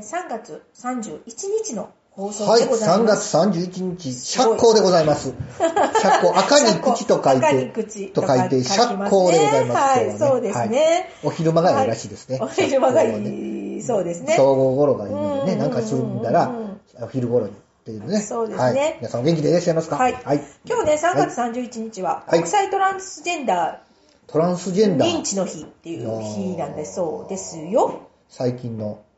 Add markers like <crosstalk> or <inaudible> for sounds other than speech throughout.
えー、3月31日の放送はい、でござい3ます。月31日、釈光でございます。釈光、赤に口と書い赤にて、口と書いて、釈光でございます。はいそうですねはいお昼間がいいらしいですね。お昼間がいい、そうですね。総合頃がいいのでね、うんなんかするんだらお昼頃にっていうね。そうですねはい。皆さんお元気でいらっしゃいますか？はいはい。今日ね、3月31日は、はい国際トランスジェンダトランスジェーンダー認。知の日っていう日なんだそうですよ。最近の、うん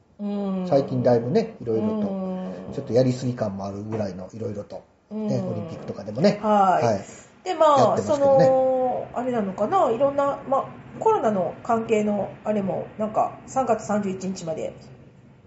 最近だいぶね、いろいろうと、んちょっとやりすぎ感もあるぐらいのいろいろと、ね、うんオリンピックとかでもね。はいはい。で、やまあ、ねの、あれなのかな、いろんな、まあ、コロナの関係のあれも、なんか、3月31日まで、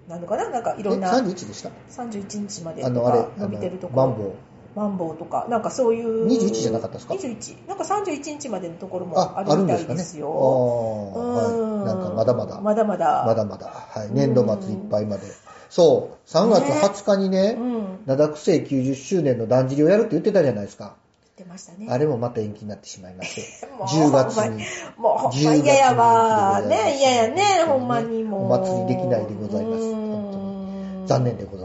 なのかな？なんか、いえ、ろんな、31でした？31日まであの、あれ伸びてるところ。マンボウ。マンボウとか、なんかそういう。21じゃなかったですか ?21。なんか31日までのところもあ、あるみたいあるんですかね？ですよ。ああ、うんはい。なんかまだまだ、まだまだ。まだまだ、はい。年度末いっぱいまで。そう、3月20日にねう、ん。灘区政90周年のだんじりをやるって言ってたじゃないですか。出ましたね。あれもまた延期になってしまいまして、<laughs> もう10月に。もうほんま10月に嫌やわ。ね、嫌やね、ほんまにもう。お祭りできないでございます残念でござい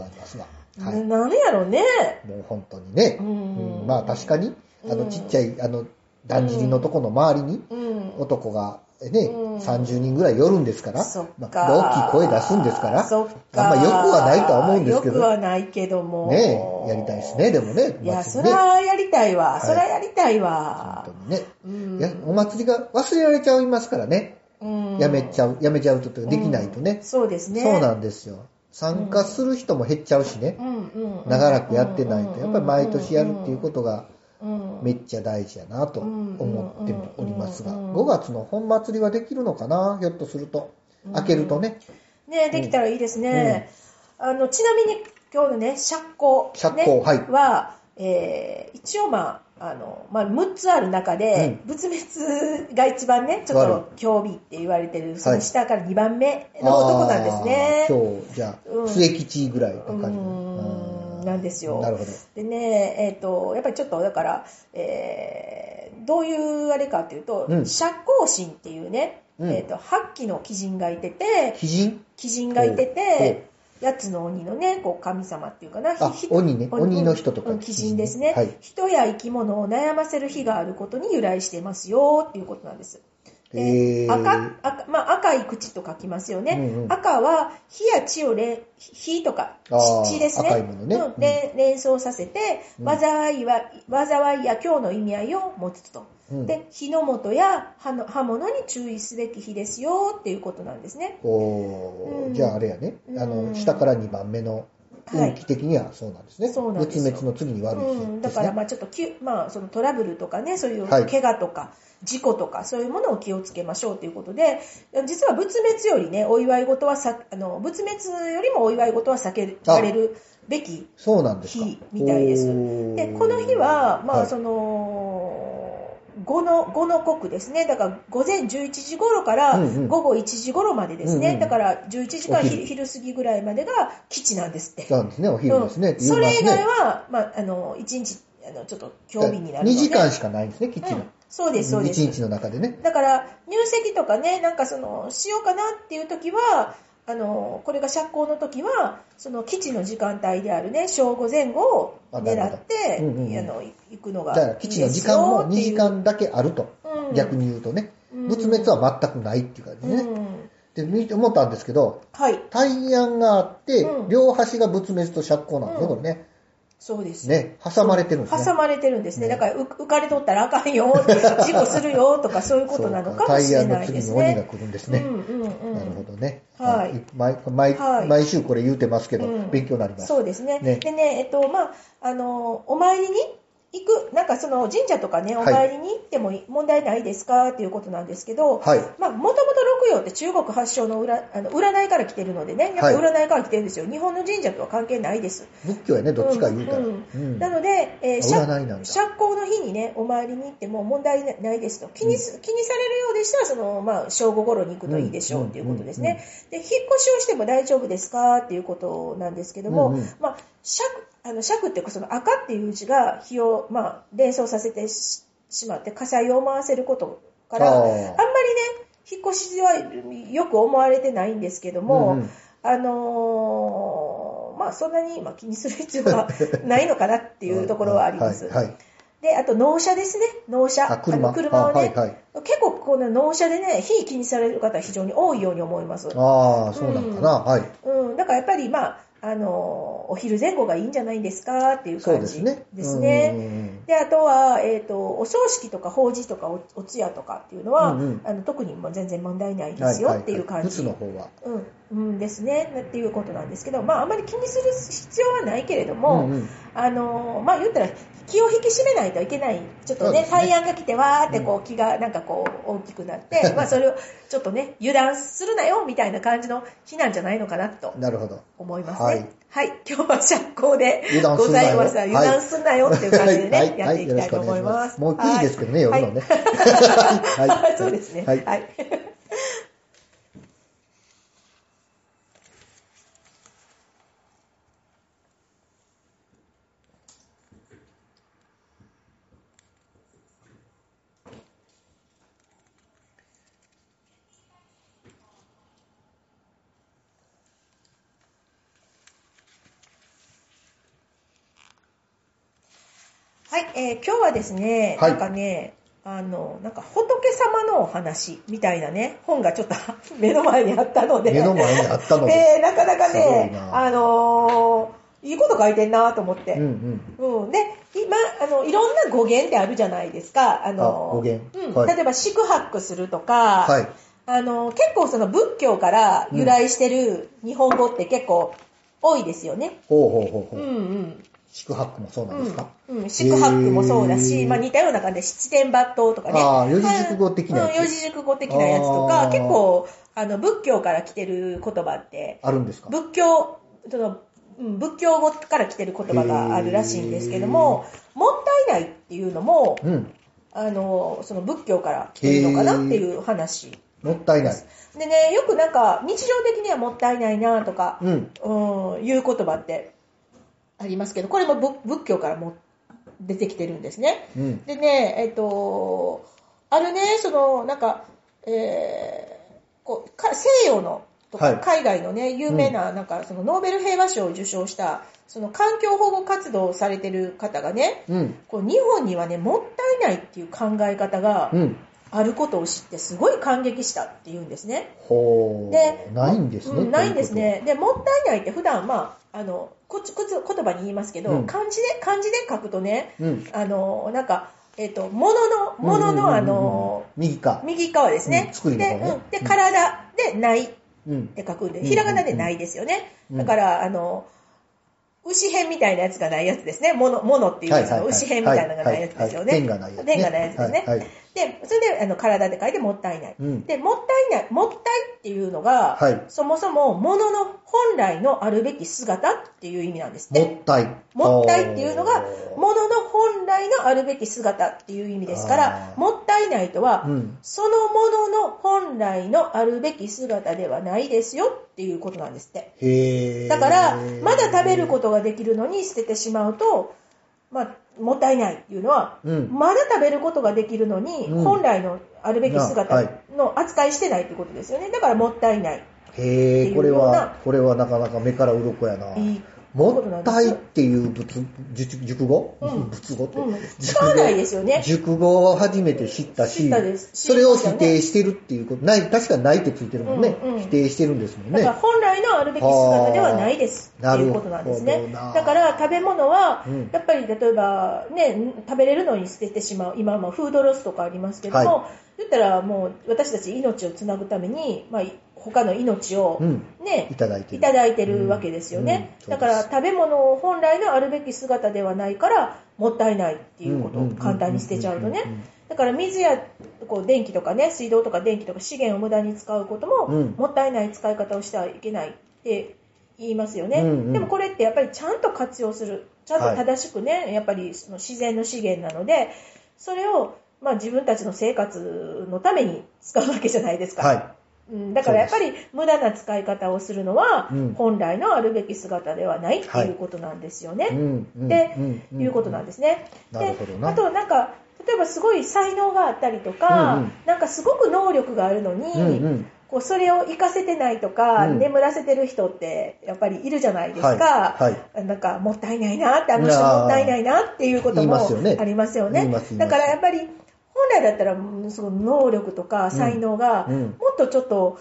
ますが。はい。ななんやろね。もう本当にね。ううんんまあ確かに、あのうんちっちゃい、あの、だんじりのとこの周りに、うん。男がね、うん30人ぐらい寄るんですから、まか。あ、大きい声出すんですから、か。あんま良くはないとは思うんですけどよくはないけども。ねやりたいですね、でもね。いや、ねそらやりたいわ。いそらやりたいわ本。当にね。うんいや、お祭りが忘れられちゃいますからね。うんやめちゃう、やめちゃうとできないとね。そうですね。そうなんですよ。参加する人も減っちゃうしね。長らくやってないと、やっぱり毎年やるっていうことがうん。めっちゃ大事やなとうん思っておりますが、うん5月の本祭りはできるのかな？ひょっとすると。開けるとね。ねできたらいいですね。あの、ちなみに今日のね、釈光、釈光ねはい。は、えー一応まあ、あの、まあ、6つある中で、仏滅が一番ね、ちょっと興味って言われてる、その下から2番目の男なんですね。今日、じゃうん。あ、末吉ぐらいの感じ。なんですよ。なるほど。でね、えっ、と、やっぱりちょっと、だから、えーどういうあれかっていうと、うん。神っていうね、うん。えっ、と、八鬼の鬼神がいてて、鬼人？がいてて、八つの鬼のね、こう神様っていうかな、鬼ね。鬼。の人とか。うん鬼神ですね、はい。人や生き物を悩ませる日があることに由来していますよっていうことなんです。でへー。赤赤,、まあ、赤い口と書きますよね。うんうん。赤は火や血をれ火とか血ですね。赤いものね。うん連連想させて、うん。災いは、災いや今日の意味合いを持つと。うんで、火の元や刃物に注意すべき日ですよっていうことなんですね。おーうんじゃああれやね。あうんの、下から2番目のはい運気的にはそうなんですね。そうなんですよ滅滅の次に悪い日ですね。うん、だからまあちょっときゅ、まあ、そのトラブルとかね、そういうはい怪我とか、事故とか、そういうものを気をつけましょうということで、実は仏滅よりね、お祝い事はさ、あの、仏滅よりもお祝い事は避けられるべき。日みたいです。で、この日は、まあ、はいその、五の、五の刻ですね。だから、午前11時頃から午後1時頃までですね。うんうんだから、11時からお昼過ぎぐらいまでが基地なんですって。そうなんですね、お昼ですね。うんそれ以外は、まあ、あの、1日、あの、ちょっと興味になるの2で。時間しかないんですね、基地のうん。そうです、そうです。1日の中でね。だから、入籍とかね、なんかその、しようかなっていう時は、あの、これが釈光の時は、その基地の時間帯であるね、正午前後を狙って、うんうんうんあの、行くのがじゃあ、基地の時間も2時間だだけあると。うん逆に言うとね。うん仏滅は全くないっていう感じね。うん。で、見て思ったんですけど、はい。大安があってう、ん両端が仏滅と釈光なんですね、うんこれね。そうです。ね、挟まれてるんですね。挟まれてるんですね。ねだから、う浮かれとったらあかんよ、事故 <laughs> するよとか、そういうことなのかもしれないですね。大安の次に鬼が来るんですね。うんうんうん。なるほどね。はい毎毎はい毎週これ言うてますけど、うん勉強になります。そうですね。ねでね、えっと、まあ、あの、お参りに行く、なんかその神社とかね、おはい。参りに行っても問題ないですか？っていうことなんですけど、はい。まあ、もともと六曜って中国発祥の占あの占いから来てるのでね、やっぱり占いから来てるんですよ。日本の神社とは関係ないです。仏教やね、どっちか言うたら。うんうん。なので、えーあ釈光の日にね、お参りに行っても問題ないですと。気にす、気にされるようでしたら、その、まあ、正午頃に行くといいでしょうっていうことですね。で、引っ越しをしても大丈夫ですか？っていうことなんですけども、うんうん。まあ、釈、あの、釈っていうか、その赤っていう字が火を、まあ、連想させてししまって、火災を思わせることから、あんまりね、引っ越しはよく思われてないんですけども、うんうんあのーまあそんなにまあ気にする必要はないのかなっていうところはあります。はい。はいで、あと納車ですね。納車。あ車の車をね、あはいはい結構この納車でね、非気にされる方非常に多いように思います。ああ、そうなんかな。はい。うん、だからやっぱりまあ、あの、お昼前後がいいんじゃないんですかっていう感じですね。ですね。あとは、えっ、と、お葬式とか法事とかおお通夜とかっていうのは、うんうんあの特にもう全然問題ないですよっていう感じ。靴の方は。うん、うんですね。っていうことなんですけど、まあ、あんまり気にする必要はないけれども、うんうんあの、まあ、言ったら、気を引き締めないといけない。ちょっとね、そうですね対案が来て、わーってこう、気がなんかこう、大きくなって、まあ、それをちょっとね、油断するなよ、みたいな感じの日なんじゃないのかなとなるほど。思いますね。はいはい。今日は釈光でございました。油断すんなよっていう感じでね、はいやっていきたいと思います。もういいですけどね、はい夜のね。<laughs> はいはいそうですね。ははいい。はい、えー今日はですね、はいなんかね、あの、なんか仏様のお話みたいなね、本がちょっと <laughs> 目の前にあったので、目の前にあったので。えーなかなかねあのーいいこと書いてんなと思って。うんうん。うん、で、今、あの、いろんな語源ってあるじゃないですか。あの、あ語源うんはい例えば、宿泊するとか、はい。あの、結構その仏教から由来してる日本語って結構多いですよね。ほうほうほうほうんう。うん。宿泊もそうなんですか？うん、うん、宿泊もそうだし、まあ似たような感じで七点抜刀とかね。ああ、四字熟語的なやつ。うん四字熟語的なやつとか、結構、あの、仏教から来てる言葉って、あるんですか？仏教、その、うん仏教語から来てる言葉があるらしいんですけども、もったいないっていうのも、うん。あの、その仏教から来てるのかなっていう話。もったいない。でね、よくなんか、日常的にはもったいないなとか、うん。うん、いう言葉ってありますけど、これも仏仏教からも出てきてるんですね。うん。でね、えっと、あるね、その、なんか、えーこうか西洋のとか、はい海外のね、有名な、なんか、そのノーベル平和賞を受賞した、その環境保護活動をされてる方がね、うん。こう日本にはね、もったいないっていう考え方がうん。あることを知って、すごい感激したっていうんですね。ほう。で、ないんですね。うんないんですね。で、もったいないって普段、まあ、あの、こつこつ言葉に言いますけど、うん漢字で、漢字で書くとね、うん。あの、なんか、えっ、と、ものの、ものの、あの、右側ですね。うん作りの方ねで、うんで、うん体でないっうん。て書くんで、うんひらがなでないですよね。うんだから、あの、牛編みたいなやつがないやつですね。もの、ものっていう、その牛編みたいなのがないやつですよね。はいはいはいはい点がないやつですね。で、それで、あの、体で書いてもったいない。うん。で、もったいない、もったいっていうのが、はいそもそも、ものの本来のあるべき姿っていう意味なんですって。もったい。もったいっていうのが、ものの本来のあるべき姿っていう意味ですからもったいないとは、うん。そのものの本来のあるべき姿ではないですよっていうことなんですって。だから、まだ食べることができるのに捨ててしまうと、まあ、もったいないっていうのは、うん。まだ食べることができるのに、うん本来のあるべきは姿いの扱いしてないってことですよね。だからもったいない。へえ、これは、これはなかなか目から鱗やな。いいもったいっていう仏、熟熟語、うん。仏語？って、うん。使わないですよね。熟語を初めて知ったし、たです。それを否定してるっていうこと、ない、確かにないってついてるもんね。うんうん。否定してるんですもんね。だから。本来のあるべき姿ではないです。はあっていうことなんですね。なるほどな。だから食べ物はうん、やっぱり例えばね、食べれるのに捨ててしまう。今はまあフードロスとかありますけども、は言ったらもう私たち命をつなぐために、まあ他の命をうん。ねい、ただいてる。いただいてるわけですよね。うんうんだから食べ物を本来のあるべき姿ではないから、もったいないっていうことを簡単に捨てちゃうとね。だから水やこう電気とかね、水道とか電気とか資源を無駄に使うことも、うんもったいない使い方をしてはいけないって言いますよね。うんうんでもこれってやっぱりちゃんと活用する。ちゃんと正しくね、やっぱりその自然の資源なので、それをまあ自分たちの生活のために使うわけじゃないですか。はうん、だからやっぱり無駄な使い方をするのはうん本来のあるべき姿ではないっていうことなんですよね。い。うん。うんでうんいうことなんですね。なるほどなであとなんか例えばすごい才能があったりとか、うんうんなんかすごく能力があるのに、うんうん。こうそれを活かせてないとか、うん眠らせてる人ってやっぱりいるじゃないですか。はいはなんかもったいないなって、あの人もったいないなっていうこともありますよね。言います言いますだからやっぱり本来だったらうんその能力とか才能がもっとちょっと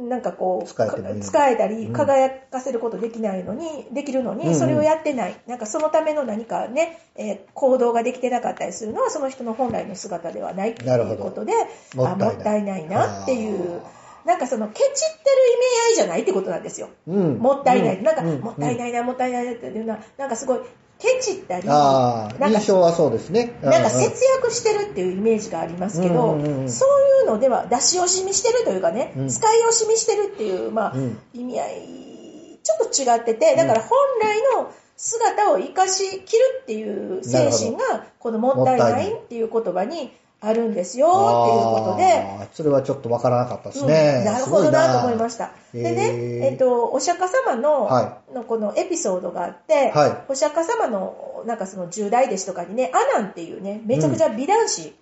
なんかこう、使えたりうん。輝かせることできないのに、できるのに、それをやってない。なんかそのための何かね、えー行動ができてなかったりするのはその人の本来の姿ではないっていうことで、もったいない。あもったいないなっていう。あ、なんかそのケチってる意味合いじゃないってことなんですよ。うん。もったいない。なんか、うん。もったいないな、もったいないなっていうのは、なんかすごい、ケチったり、か印象はそうですね。なんか節約してるっていうイメージがありますけど、うんうんうんそういうのでは出し惜しみしてるというかね、うん。使い惜しみしてるっていう、まあうん。意味合い、ちょっと違ってて、だから本来の姿を生かしきるっていう精神が、このもったいないっていう言葉にあるんですよっていうことで、それはちょっとわからなかったですね。うんなるほどなと思いましした。でね、えっと、お釈迦様の,、はのこのエピソードがあって、はいお釈迦様のなんかその10代弟子とかにね、アナンっていうね、めちゃくちゃ美男子、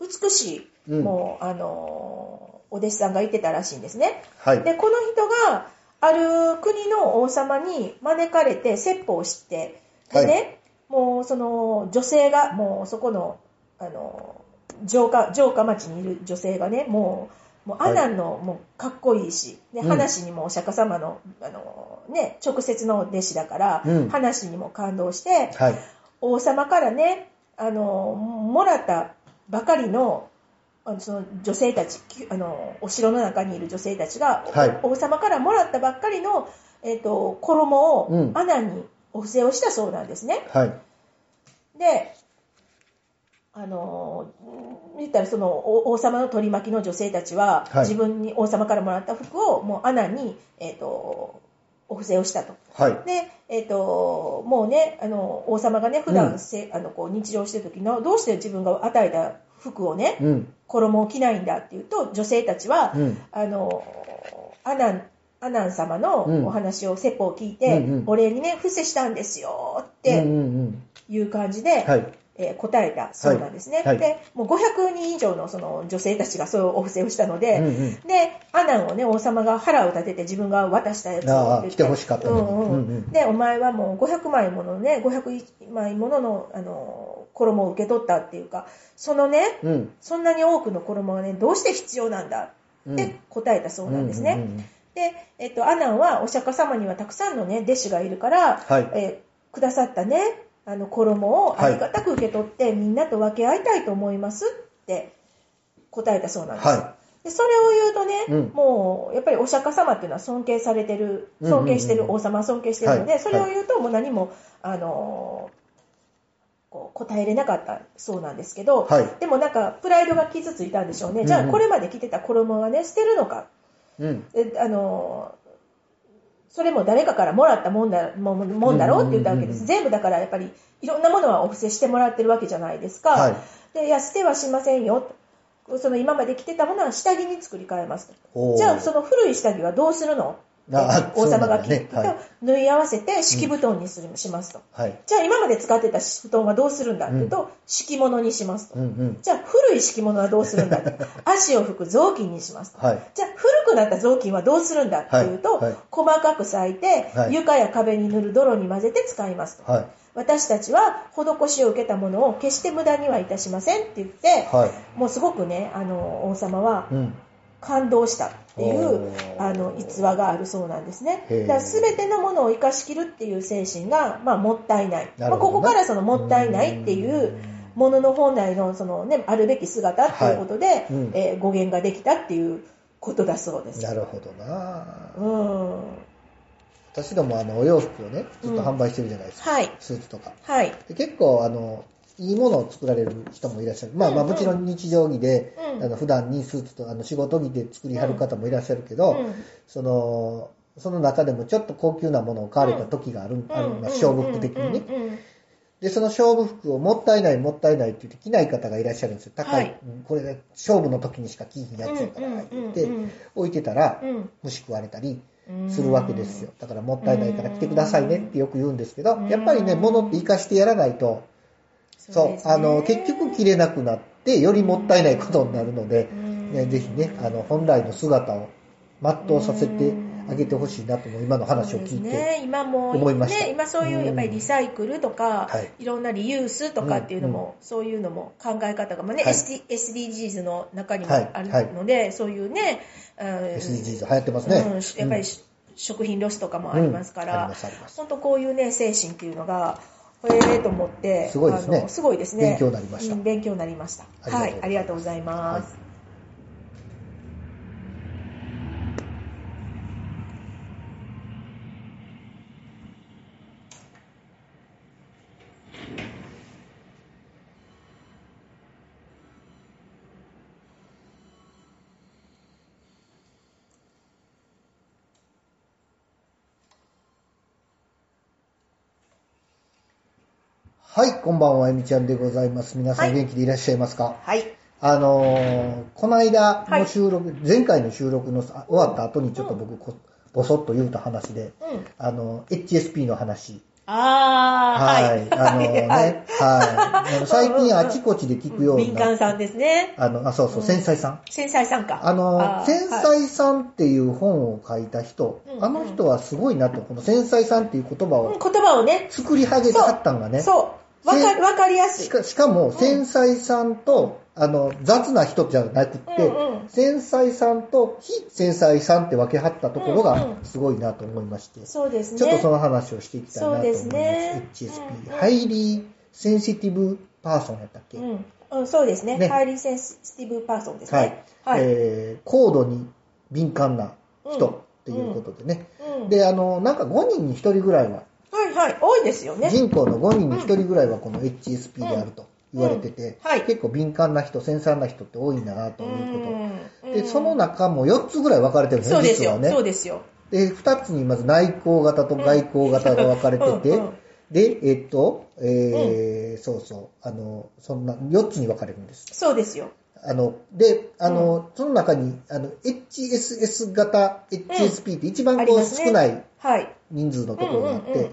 美しい、うんもう、あの、お弟子さんがいてたらしいんですね。はい。で、この人が、ある国の王様に招かれて説法をして、でね、もうその女性が、もうそこの、あの、城下、城下町にいる女性がね、もう、もうはいアナンの、もうかっこいいし、で、うん話にもお釈迦様の、あの、ね、直接の弟子だから、うん話にも感動して、はい。王様からね、あの、もらったばかりの、あのその女性たち、きあの、お城の中にいる女性たちが、はい王様からもらったばっかりの、えっ、と、衣をうんアナにお布施をしたそうなんですね。はい。で、あの、言ったらそのお王様の取り巻きの女性たちは、はい自分に王様からもらった服をもうアナに、えっ、と、お布施をしたと。はい。で、えっ、と、もうね、あの、王様がね、普段せ、あの、こう、日常してる時の、どうして自分が与えた服をね、うん。衣を着ないんだっていうと、女性たちは、うん。あの、アナン、アナン様のうんお話を、説法を聞いて、うんうんお礼にね、伏せしたんですよっうんてうんいう感じで、うん。はい。えー答えたそうなんですね。はい。はい。で、もう500人以上のその女性たちがそういうお布施をしたので、うんうん。で、アナンをね、王様が腹を立てて自分が渡したやつを来て欲しかったのに。うんうんうん。うんで、お前はもう500枚ものね、500枚ものの、あの、衣を受け取ったっていうか、そのね、うん。そんなに多くの衣がね、どうして必要なんだうん。って答えたそうなんですね。うんうんうん。で、えっと、アナンはお釈迦様にはたくさんのね、弟子がいるから、はい。えーくださったね、あの衣をありがたく受け取って、みんなと分け合いたいと思いますって答えたそうなんですよ。はでそれを言うとね、うんもうやっぱりお釈迦様っていうのは尊敬されてる、尊敬してる、王様は尊敬してるので、はいそれを言うともう何も、あのーこう答えれなかったそうなんですけど、はいでもなんかプライドが傷ついたんでしょうね。じゃうんうんあこれまで着てた衣はね、捨てるのか。い。うん。であのーそれも誰かからもらったもんだもんもんだろうって言ったわけです。全部だからやっぱりいろんなものはお布施してもらってるわけじゃないですか。はい。で、いや、捨てはしませんよ。その今まで着てたものは下着に作り変えますじゃあ、その古い下着はどうするの？あ王様が着て、そうなんだねはい縫い合わせて敷布団にする、しますと。はい。じゃあ、今まで使ってた布団はどうするんだっていうと、敷物にしますと。うんうん。じゃあ、古い敷物はどうするんだって。<laughs> 足を拭く雑巾にしますと。はい。じゃあ、古くなった雑巾はどうするんだっていうと、はいはい細かく裂いて、はい床や壁に塗る泥に混ぜて使いますと。はい。私たちは施しを受けたものを決して無駄にはいたしませんって言って、はい。もうすごくね、あの、王様はうん。感動したっていうあの、逸話があるそうなんですね。だから全てのものを生かしきるっていう精神が、まあ、もったいない。まあ、ここからそのもったいないっていうものの本来の、そのね、あるべき姿っていうことで、はいうんえー語源ができたっていうことだそうです。なるほどなうん。私どもあのお洋服をね、ずっと販売してるじゃないですか。はい。スーツとか。はい。で結構あの、いいものを作られる人もいらっしゃる。まあまあうんうんもちろん日常着で、うんあの普段にスーツとあの仕事着で作りはる方もいらっしゃるけど、うんその、その中でもちょっと高級なものを買われた時がある、あるまあ勝負服的にね。うんうんうんで、その勝負服をもったいないもったいないって言って着ない方がいらっしゃるんですよ。高い。はいうんこれが勝負の時にしか着いひんやつやから、言ってうんうんうん置いてたら、うん虫食われたりうんするわけですよ。だからもったいないから着てくださいねってよく言うんですけどうん、やっぱりね、物って活かしてやらないと、そう、あの、結局着れなくなって、よりもったいないことになるので、うん。ね、ぜひね、あの、本来の姿を全うさせてあげてほしいなとも今の話を聞いて。ね、今も、思いました。ね、今そういうやっぱりリサイクルとか、はい。い、ろんなリユースとかっていうのも、そういうのも考え方が、まあねはい。SD SDGs の中にもはいあるので、そういうね、うん。SDGs 流行ってますね。うん、やっぱり、食品ロスとかもありますから、本当こういうね、精神っていうのが、へえと思って、すごいですねすごいですね。勉強になりましたうん勉強になりました。はい、ありがとうございます。はい、こんばんは、えみちゃんでございます。皆さはいん元気でいらっしゃいますか、はい。あのーこの間はいの収録、前回の収録のあ終わった後にちょっと僕こ、ぼそっと言うた話で、うん。あの、HSP の話。あー、はい。はい。あのね、<laughs> はい。あの最近あちこちで聞くよう敏感な、さんですね。あの、あ、そうそう、うん繊細さん。繊細さんか。あの、ー繊細さんっていう本を書いた人、うんあの人はすごいなと、この繊細さんっていう言葉をはいうん言葉をね、作り上げてはったんがね。そう。わかわかりやすい。しかしかも、繊細さんと、あの、雑な人じゃなくって、うんうん繊細さんと非繊細さんって分けはったところうんうがんすごいなと思いまして、そうですね。ちょっとその話をしていきたいなと思います。そうですね HSP、うん Highly Sensitive Person やったっけ、うん。うん、そうですね。ね Highly Sensitive Person ですはいね。。はい。えー高度に敏感な人っていうことでね。うんで、あの、なんか5人に1人ぐらいは、はいはい。多いですよね。人口の5人に1人ぐらいはこの HSP であると言われてて、うんはい結構敏感な人、繊細な人って多いんだなということ。うんで、その中も4つぐらい分かれてるんですね、そうですよ。実はね。そうですよ。で、2つにまず内向型と外向型が分かれてて、うんうんで、えっと、えーそうそう、あの、そんな、4つに分かれるんです。そうですよ。あの、で、あの、その中に、あの、HSS 型 HSP って一番こうね少ないはい。人数のところがあって、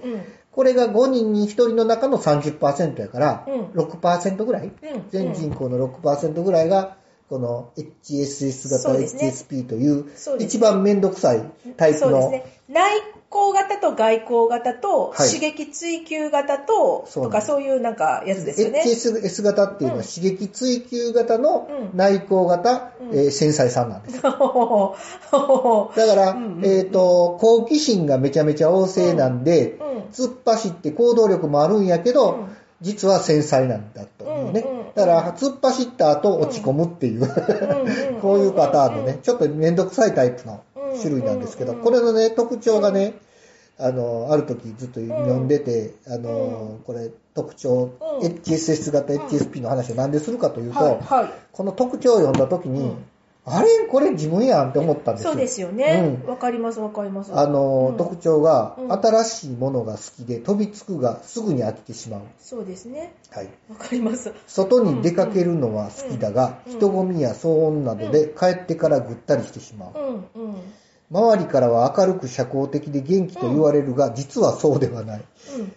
これが5人に1人の中の30%やから、うん。6%ぐらい、うん全人口の6%ぐらいが、この HSS 型 HSP という一番めんどくさいタイプの。内向型と外向型と、はい。刺激追求型と、とかそうなんですそういうなんかやつですよね。HSS 型っていうのはうん。刺激追求型のうん。内向型、うん。えー繊細さんなんです。<laughs> だから、うんうんえっ、と、好奇心がめちゃめちゃ旺盛なんで、うん。突っ走って行動力もあるんやけど、うん。実は繊細なんだというね。うんうんうん。だから、突っ走った後落ち込むっていう、うんうん。こういうパターンのね、ちょっとめんどくさいタイプの種類なんですけど、これのね、特徴がね、あの、ある時ずっと読んでて、あのう、これ特徴、うん。HSS 型 HSP の話をなんでするかというと。この特徴を読んだ時に、うんあれこれ自分やんって思ったんですよ。そうですよね。うんわ、かります、わかります。あの、うん特徴が、うん新しいものが好きで飛びつくがすぐに飽きてしまう。そうですね。はい。わかります。外に出かけるのは好きだが、うん人混みや騒音などで帰ってからぐったりしてしまう。うん、うん。周りからは明るく社交的で元気と言われるが、実はそうではない。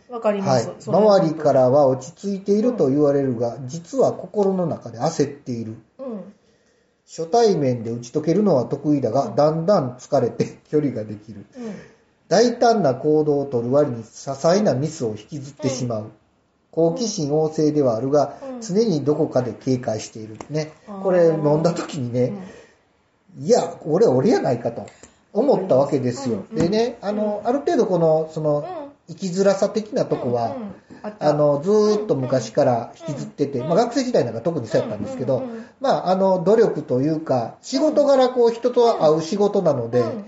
うん、わかりまはいす。。それ周りからは落ち着いていると言われるが、実は心の中で焦っている。うん。初対面で打ち解けるのは得意だが、うんだんだん疲れて <laughs> 距離ができる。うん。大胆な行動を取る割に些細なミスを引きずってしまう。好奇心旺盛ではあるが、うん常にどこかで警戒している。ね。これ飲んだ時にね、いや、俺俺やないかと思ったわけですよ。うんでね、あの、ある程度この、その、うん生きづらさ的なとこは、うんうんああの、ずーっと昔から引きずってて、うんまあ学生時代なんか特にそうやったんですけど、うんうんうんまああの、努力というか、仕事柄こう人と会う仕事なので、うん。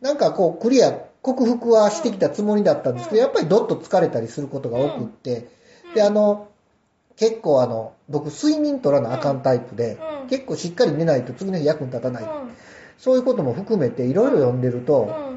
なんかこうクリア、克服はしてきたつもりだったんですけど、うん。やっぱりどっと疲れたりすることが多くって、で、あの、結構あの、僕睡眠取らなあかんタイプで、うん。結構しっかり寝ないと次の日役に立たない。うん。そういうことも含めていろいろ読んでると、うん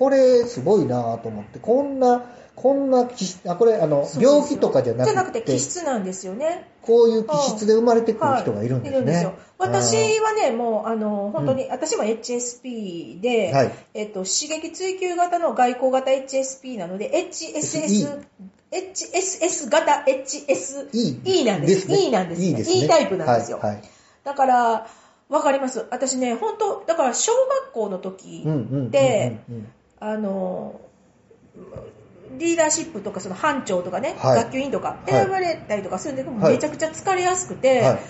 これすごいなぁと思って、こんな、こんな気質、あ、これあの、病気とかじゃなくて、じゃなくて気質なんですよね。こういう気質で生まれてくる人がいるんですね。はいいるんですよ。私あはね、もう、あの、本当に、私も HSP で、はいえっと、刺激追求型の外交型 HSP なので、HSS、HSS 型 HSE なんです。ね E なんですね。いいですね E タイプなんですよ。はいはいだから、わかります。私ね、本当だから小学校の時、うんうんうんうんでうんあの、リーダーシップとかその班長とかね、はい学級委員とかい選ばれたりとかするんだけど、はいめちゃくちゃ疲れやすくて、はい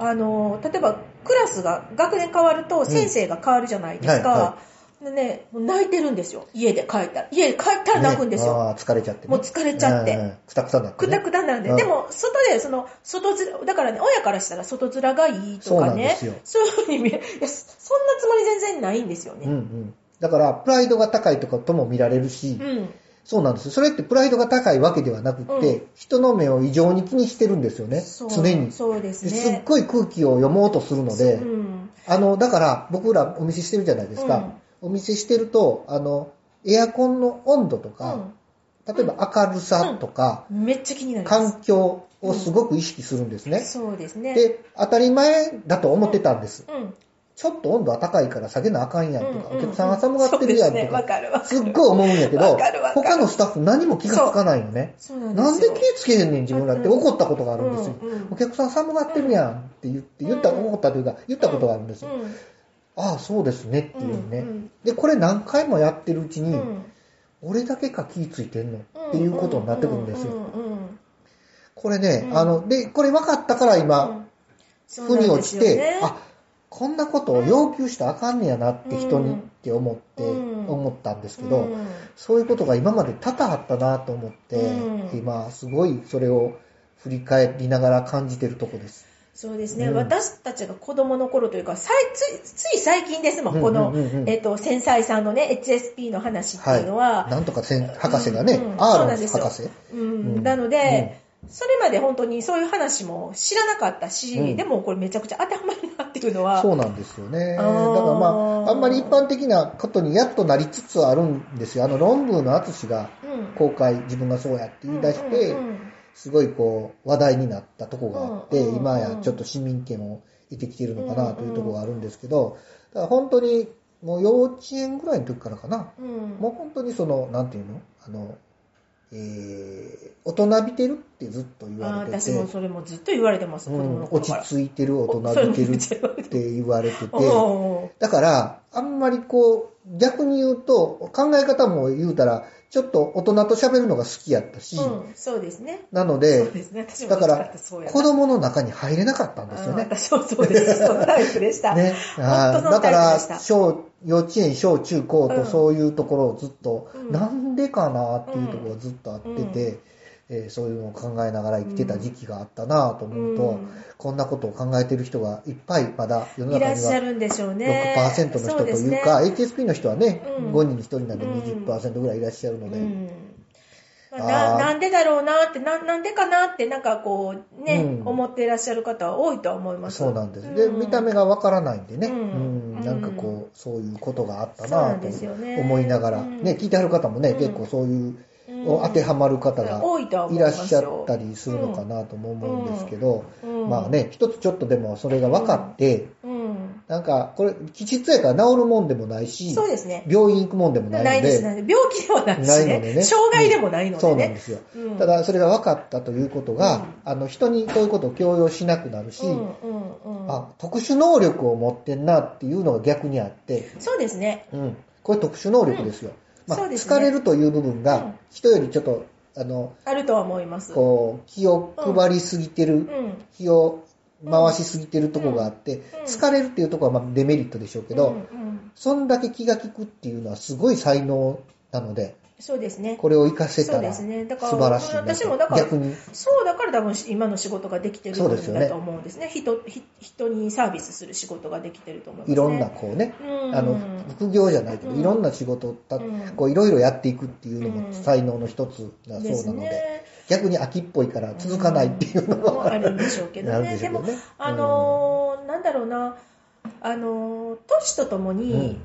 あの、例えばクラスが、学年変わると先生が変わるじゃないですか。はいはでね、泣いてるんですよ。家で帰ったら。家で帰ったら泣くんですよ。ね疲れちゃってね。もう疲れちゃってくたくたになってくね。たくたなんで、うんでも、外で、その、外面、だからね、親からしたら外面がいいとかねなんですよ、そういうふうに見え、いや、そそんなつもり全然ないんですようんうね。ん。だから、プライドが高いとかとも見られるし、うん。そうなんですよ。それってプライドが高いわけではなくって、うん人の目を異常に気にしてるんですよね。常に。そうですね。ですっごい空気を読もうとするので、うん。あの、だから僕らお見せしてるじゃないですか。お見せしてると、あの、エアコンの温度とか、例えば明るさとか、うん。めっちゃ気になります。環境をすごく意識するんですね。そうですね。で、当たり前だと思ってたんです。うん。ちょっと温度は高いから下げなあかんやんとか、うんお客さんが寒がってるやんとか。すっごい思うんやけど他のスタッフ何も気がつかないのね。なんですよ。なんで気つけへんねん自分らって怒ったことがあるんですようんうん。お客さん寒がってるやんって言って、言った、うん怒ったというか、言ったことがあるんですよ。うん。ああ、そうですねっていうね。うんで、これ何回もやってるうちに、うん俺だけか気ついてんのっていうことになってくるんですよ。うんうんうんこれね、うんあの、で、これ分かったからう今、腑に落ちて、あ、こんなことを要求したらあかんねやなって人にうんって思って、うん。思ったんですけど、うん。そういうことが今まで多々あったなと思って、うん。今すごいそれを振り返りながら感じてるとこです。そうですね、うん。私たちが子供の頃というか、ついつい最近ですもん、うんこの、えっ、と、繊細さんのね、HSP の話っていうのは、なんとか博士がね、うんうん。アーロンそうなんですよ。博士。うん。うん。なので、それまで本当にそういう話も知らなかったし、うん。でもこれめちゃくちゃ当てはまるなっていうのは、そうなんですよね。だあからーまあ、あんまり一般的なことにやっとなりつつあるんですよ。あの、論文の淳がうん。公開、自分がそうやって言い出して、うんうんうん。すごいこう、話題になったとこがあって、うんうんうん。今やちょっと市民権を得てきてるのかなというところがあるんですけど、だから本当に、もう幼稚園ぐらいの時からかな、うん。もう本当にその、なんていうの？あの、えー、大人びてるってずっと言あわれてて、私もそれもずっと言われてます、うん。落ち着いてる、大人びてるって言われてて、<laughs> だから、あんまりこう、逆に言うと、考え方も言うたら、ちょっと大人と喋るのが好きやったし、うん、そうですね。なので、ですね。私もだから子供の中に入れなかったんですよあね。私もそうです。そ <laughs> のタイプでした。ね。だから小、幼稚園、小中高うん。とそういうところをずっと、うん。なんでかなっていうところがずっとあってて、えーそういうのを考えながら生きてた時期があったなと思うと、うん。こんなことを考えてる人がいっぱいまだ世の中にはしゃるんでしょうね。6%の人というか、です HSP の人はね、うん。5人に1人なんでうん。20%ぐらいいらっしゃるので、うんななんでだろうなってな、なんでかなって、なんかこう、ね、うん。思っていらっしゃる方は多いとは思います。そうなんです。で、うん。見た目がわからないんでね、ううん。ん。なんかこう、そういうことがあったなと思いながら、うんね、聞いてはる方もね、うん。結構そういう、うん。当てはまる方が多いらっしゃったりするのかなとも思うんですけど、うん。まあね、一つちょっとでもそれが分かって、うん。なんか、これ、気質やから治るもんでもないし、そうですね。病院行くもんでもないので、ないです、ないです。病気ではないしねないのでね障害でもないのでね。そうなんですよ。うんただ、それが分かったということが、うんあの、人にそういうことを強要しなくなるし、うんうんうん。あ、特殊能力を持ってんなっていうのが逆にあって、そうですね。うん、これ特殊能力ですよ。まあ、ね疲れるという部分うんが、人よりちょっと、あの、あるとは思います。こう、気を配りすぎてる、うん。気を回しすぎてるところがあって、うん。疲れるっていうところはまあデメリットでしょうけど、そんだけ気が利くっていうのはすごい才能なので、そうですね。これを活かせたら素そうですね。だから、晴らしいなと私もだから、逆に。そうだから多分今の仕事ができてるんだと思うんですね。人ひ人にサービスする仕事ができてると思いますね。いろんなこうね、うんあの、副業じゃないけど、うんいろんな仕事をこういろいろやっていくっていうのうんも才能の一つだそうなので、ね。逆に秋っぽいから続かないっていうのも、もあるんでしょうけどね。<laughs> でどね、あのーなんだろうな、あのー年とともに、うん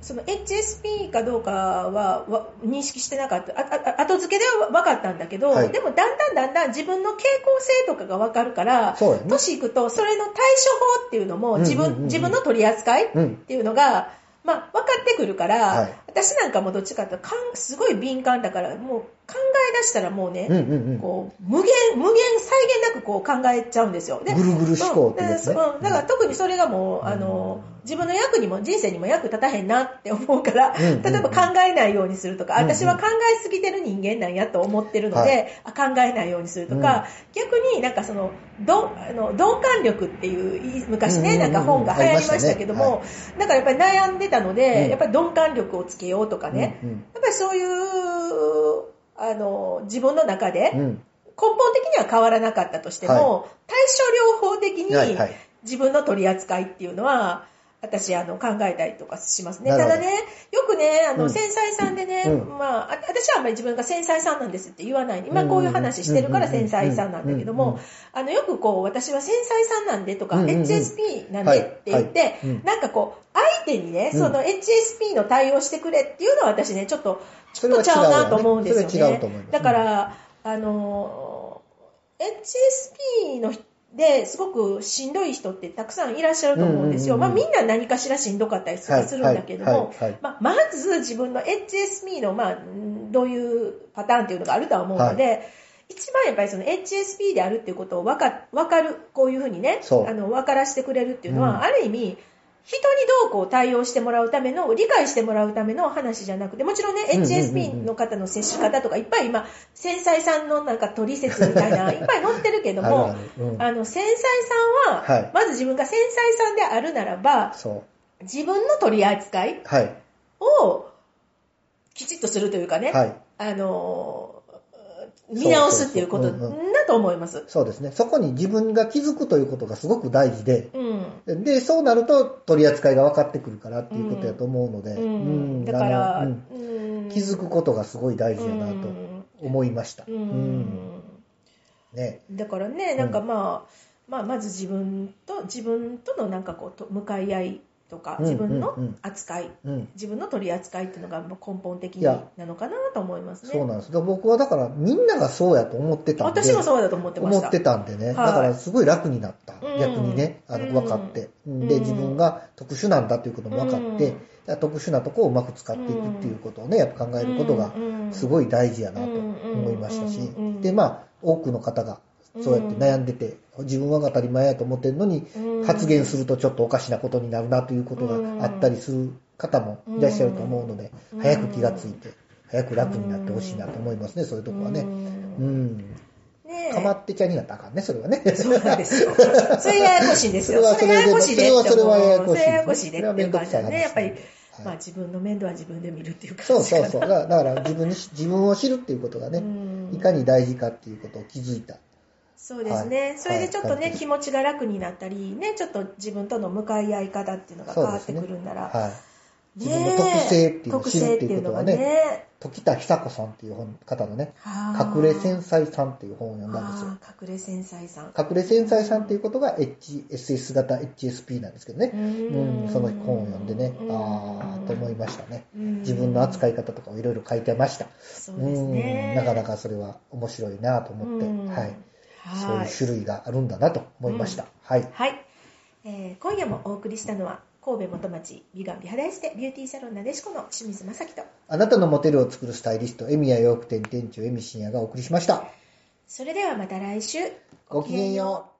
その HSP かどうかはわ認識してなかった。後付けでは分かったんだけど、はいでもだんだんだんだん自分の傾向性とかが分かるから、ね。年いくとそれの対処法っていうのも自分,、うんうんうんうん自分の取り扱いっうん。ていうのがまあ、分かってくるから、はい私なんかもどっちかっていうとかんすごい敏感だから、もう考え出したらもうね、うんうんうん。こう、無限、無限、際限なくこう考えちゃうんですよ。でぐるぐる思考っていうやつね。うんだから特にそれがもう、あの、自分の役にも、人生にも役立たへんなって思うから、うんうんうん。例えば考えないようにするとか、うんうん。私は考えすぎてる人間なんやと思ってるので、はい。あ考えないようにするとか、逆になんかその、どあの鈍感力っていう、い昔ね、うんうんうんなんか本が流行りましたけどありまも、だからやっぱり悩んでたので、うん。やっぱり鈍感力をつけようとかね、うん。やっぱりそういう、あの、自分の中で。根本的には変わらなかったとしても、対処療法的に自分の取り扱いっていうのは、私、あの、考えたりとかしますね。ただね、よくね、あの、うん。繊細さんでね、うん。まあ、あ私はあんまり自分が繊細さんなんですって言わない。今こういう話してるから繊細さんなんだけども、あの、よくこう、私は繊細さんなんでとか、HSP なんでって言って、なんかこう、相手にね、うん。その HSP の対応してくれっていうのは私ね、ちょっと、ちょっとちゃうなと思うんですよね。それは違うと思います。だから、あの、HSP の人ですごくしんどい人ってたくさんいらっしゃると思うんですよ。うんうんうんまあみんな何かしらしんどかったりするんだけどもはいはいはい。はい、まあまず自分の HSP の、まあ、んどういうパターンっていうのがあるとは思うので、一番やっぱりその HSP であるっていうことをわかわかる、こういうふうにねあの、わからしてくれるっていうのは、うん。ある意味、人にどうこう対応してもらうための、理解してもらうための話じゃなくて、もちろんね、HSP の方の接し方とかいっぱい今、繊細さんのなんか取説みたいな、<laughs> いっぱい載ってるけども、あの、繊細さんは、はいまず自分が繊細さんであるならば。自分の取り扱いはい。をきちっとするというかね、はい。あの、見直すっていうことだと思います。そうですね。そこに自分が気づくということがすごく大事で、うん。で、そうなると取り扱いが分かってくるからっていうことやと思うので、うん。だから、うん気づくことがすごい大事やなと思いました。うん。ううんんね。だからね、なんかまあ、まあ、まず自分と、自分とのなんかこうと、向かい合いとか、うん自分のうんうん。扱い、うん。自分の取り扱いっていうのが根本的なのかなと思いますね。そうなんです。で僕はだからみんながそうやと思ってたんで。私もそうだと思ってました。思ってたんでね。はい。だからすごい楽になった。うん。逆にね、あの、うん。分かって。ん。で、自分が特殊なんだということも分かって、うん。特殊なところをうまく使っていくっていうことをね、やっぱ考えることがすごい大事やなと思いましたし。で、まあ、多くの方がそうやって悩んでて、自分は当たり前やと思ってるのに、うん発言するとちょっとおかしなことになるなということがあったりする方もいらっしゃると思うので、うん早く気がついて、早く楽になってほしいなと思いますね、そういうとこはね。うん。かまってちゃになったらあかんね、それはね。そうなんですよ。<laughs> それややこしいんですよ。それややこしいでそれはそれはややこしいそれややこしいでっていう感じね。やっぱり、はいまあ自分の面倒は自分で見るっていう感じそうそうそう。だから自分にし、自分を知るっていうことがねうん、いかに大事かっていうことを気づいた。そうですね。はいそれでちょっとね、はい気持ちが楽になったり、ね、ちょっと自分との向かい合い方っていうのが変わってくるんなら、はい。自ね分の特性っていうのを特知るって性っていうことはね、ね、時田久子さんっていう本方のね、はあ隠れ繊細さんっていう本を読んだんですよ。隠れ繊細さん。隠れ繊細さんっていうことが HSS 型 HSP なんですけどね。ううんん、その本を読んでね、うんああと思いましたね。うん自分の扱い方とかをいろいろ書いてました。そうですね。んなかなかそれは面白いなと思って、うんはい。そうはいいう種類があるんだなと思いました。はい。はい、えー今夜もお送りしたのは神戸元町美顔美肌エステビューティーサロンなでしこの清水正樹とあなたのモテルを作るスタイリスト、エミヤ洋服店店長、エミシンヤがお送りしました。それではまた来週ごきげんよう。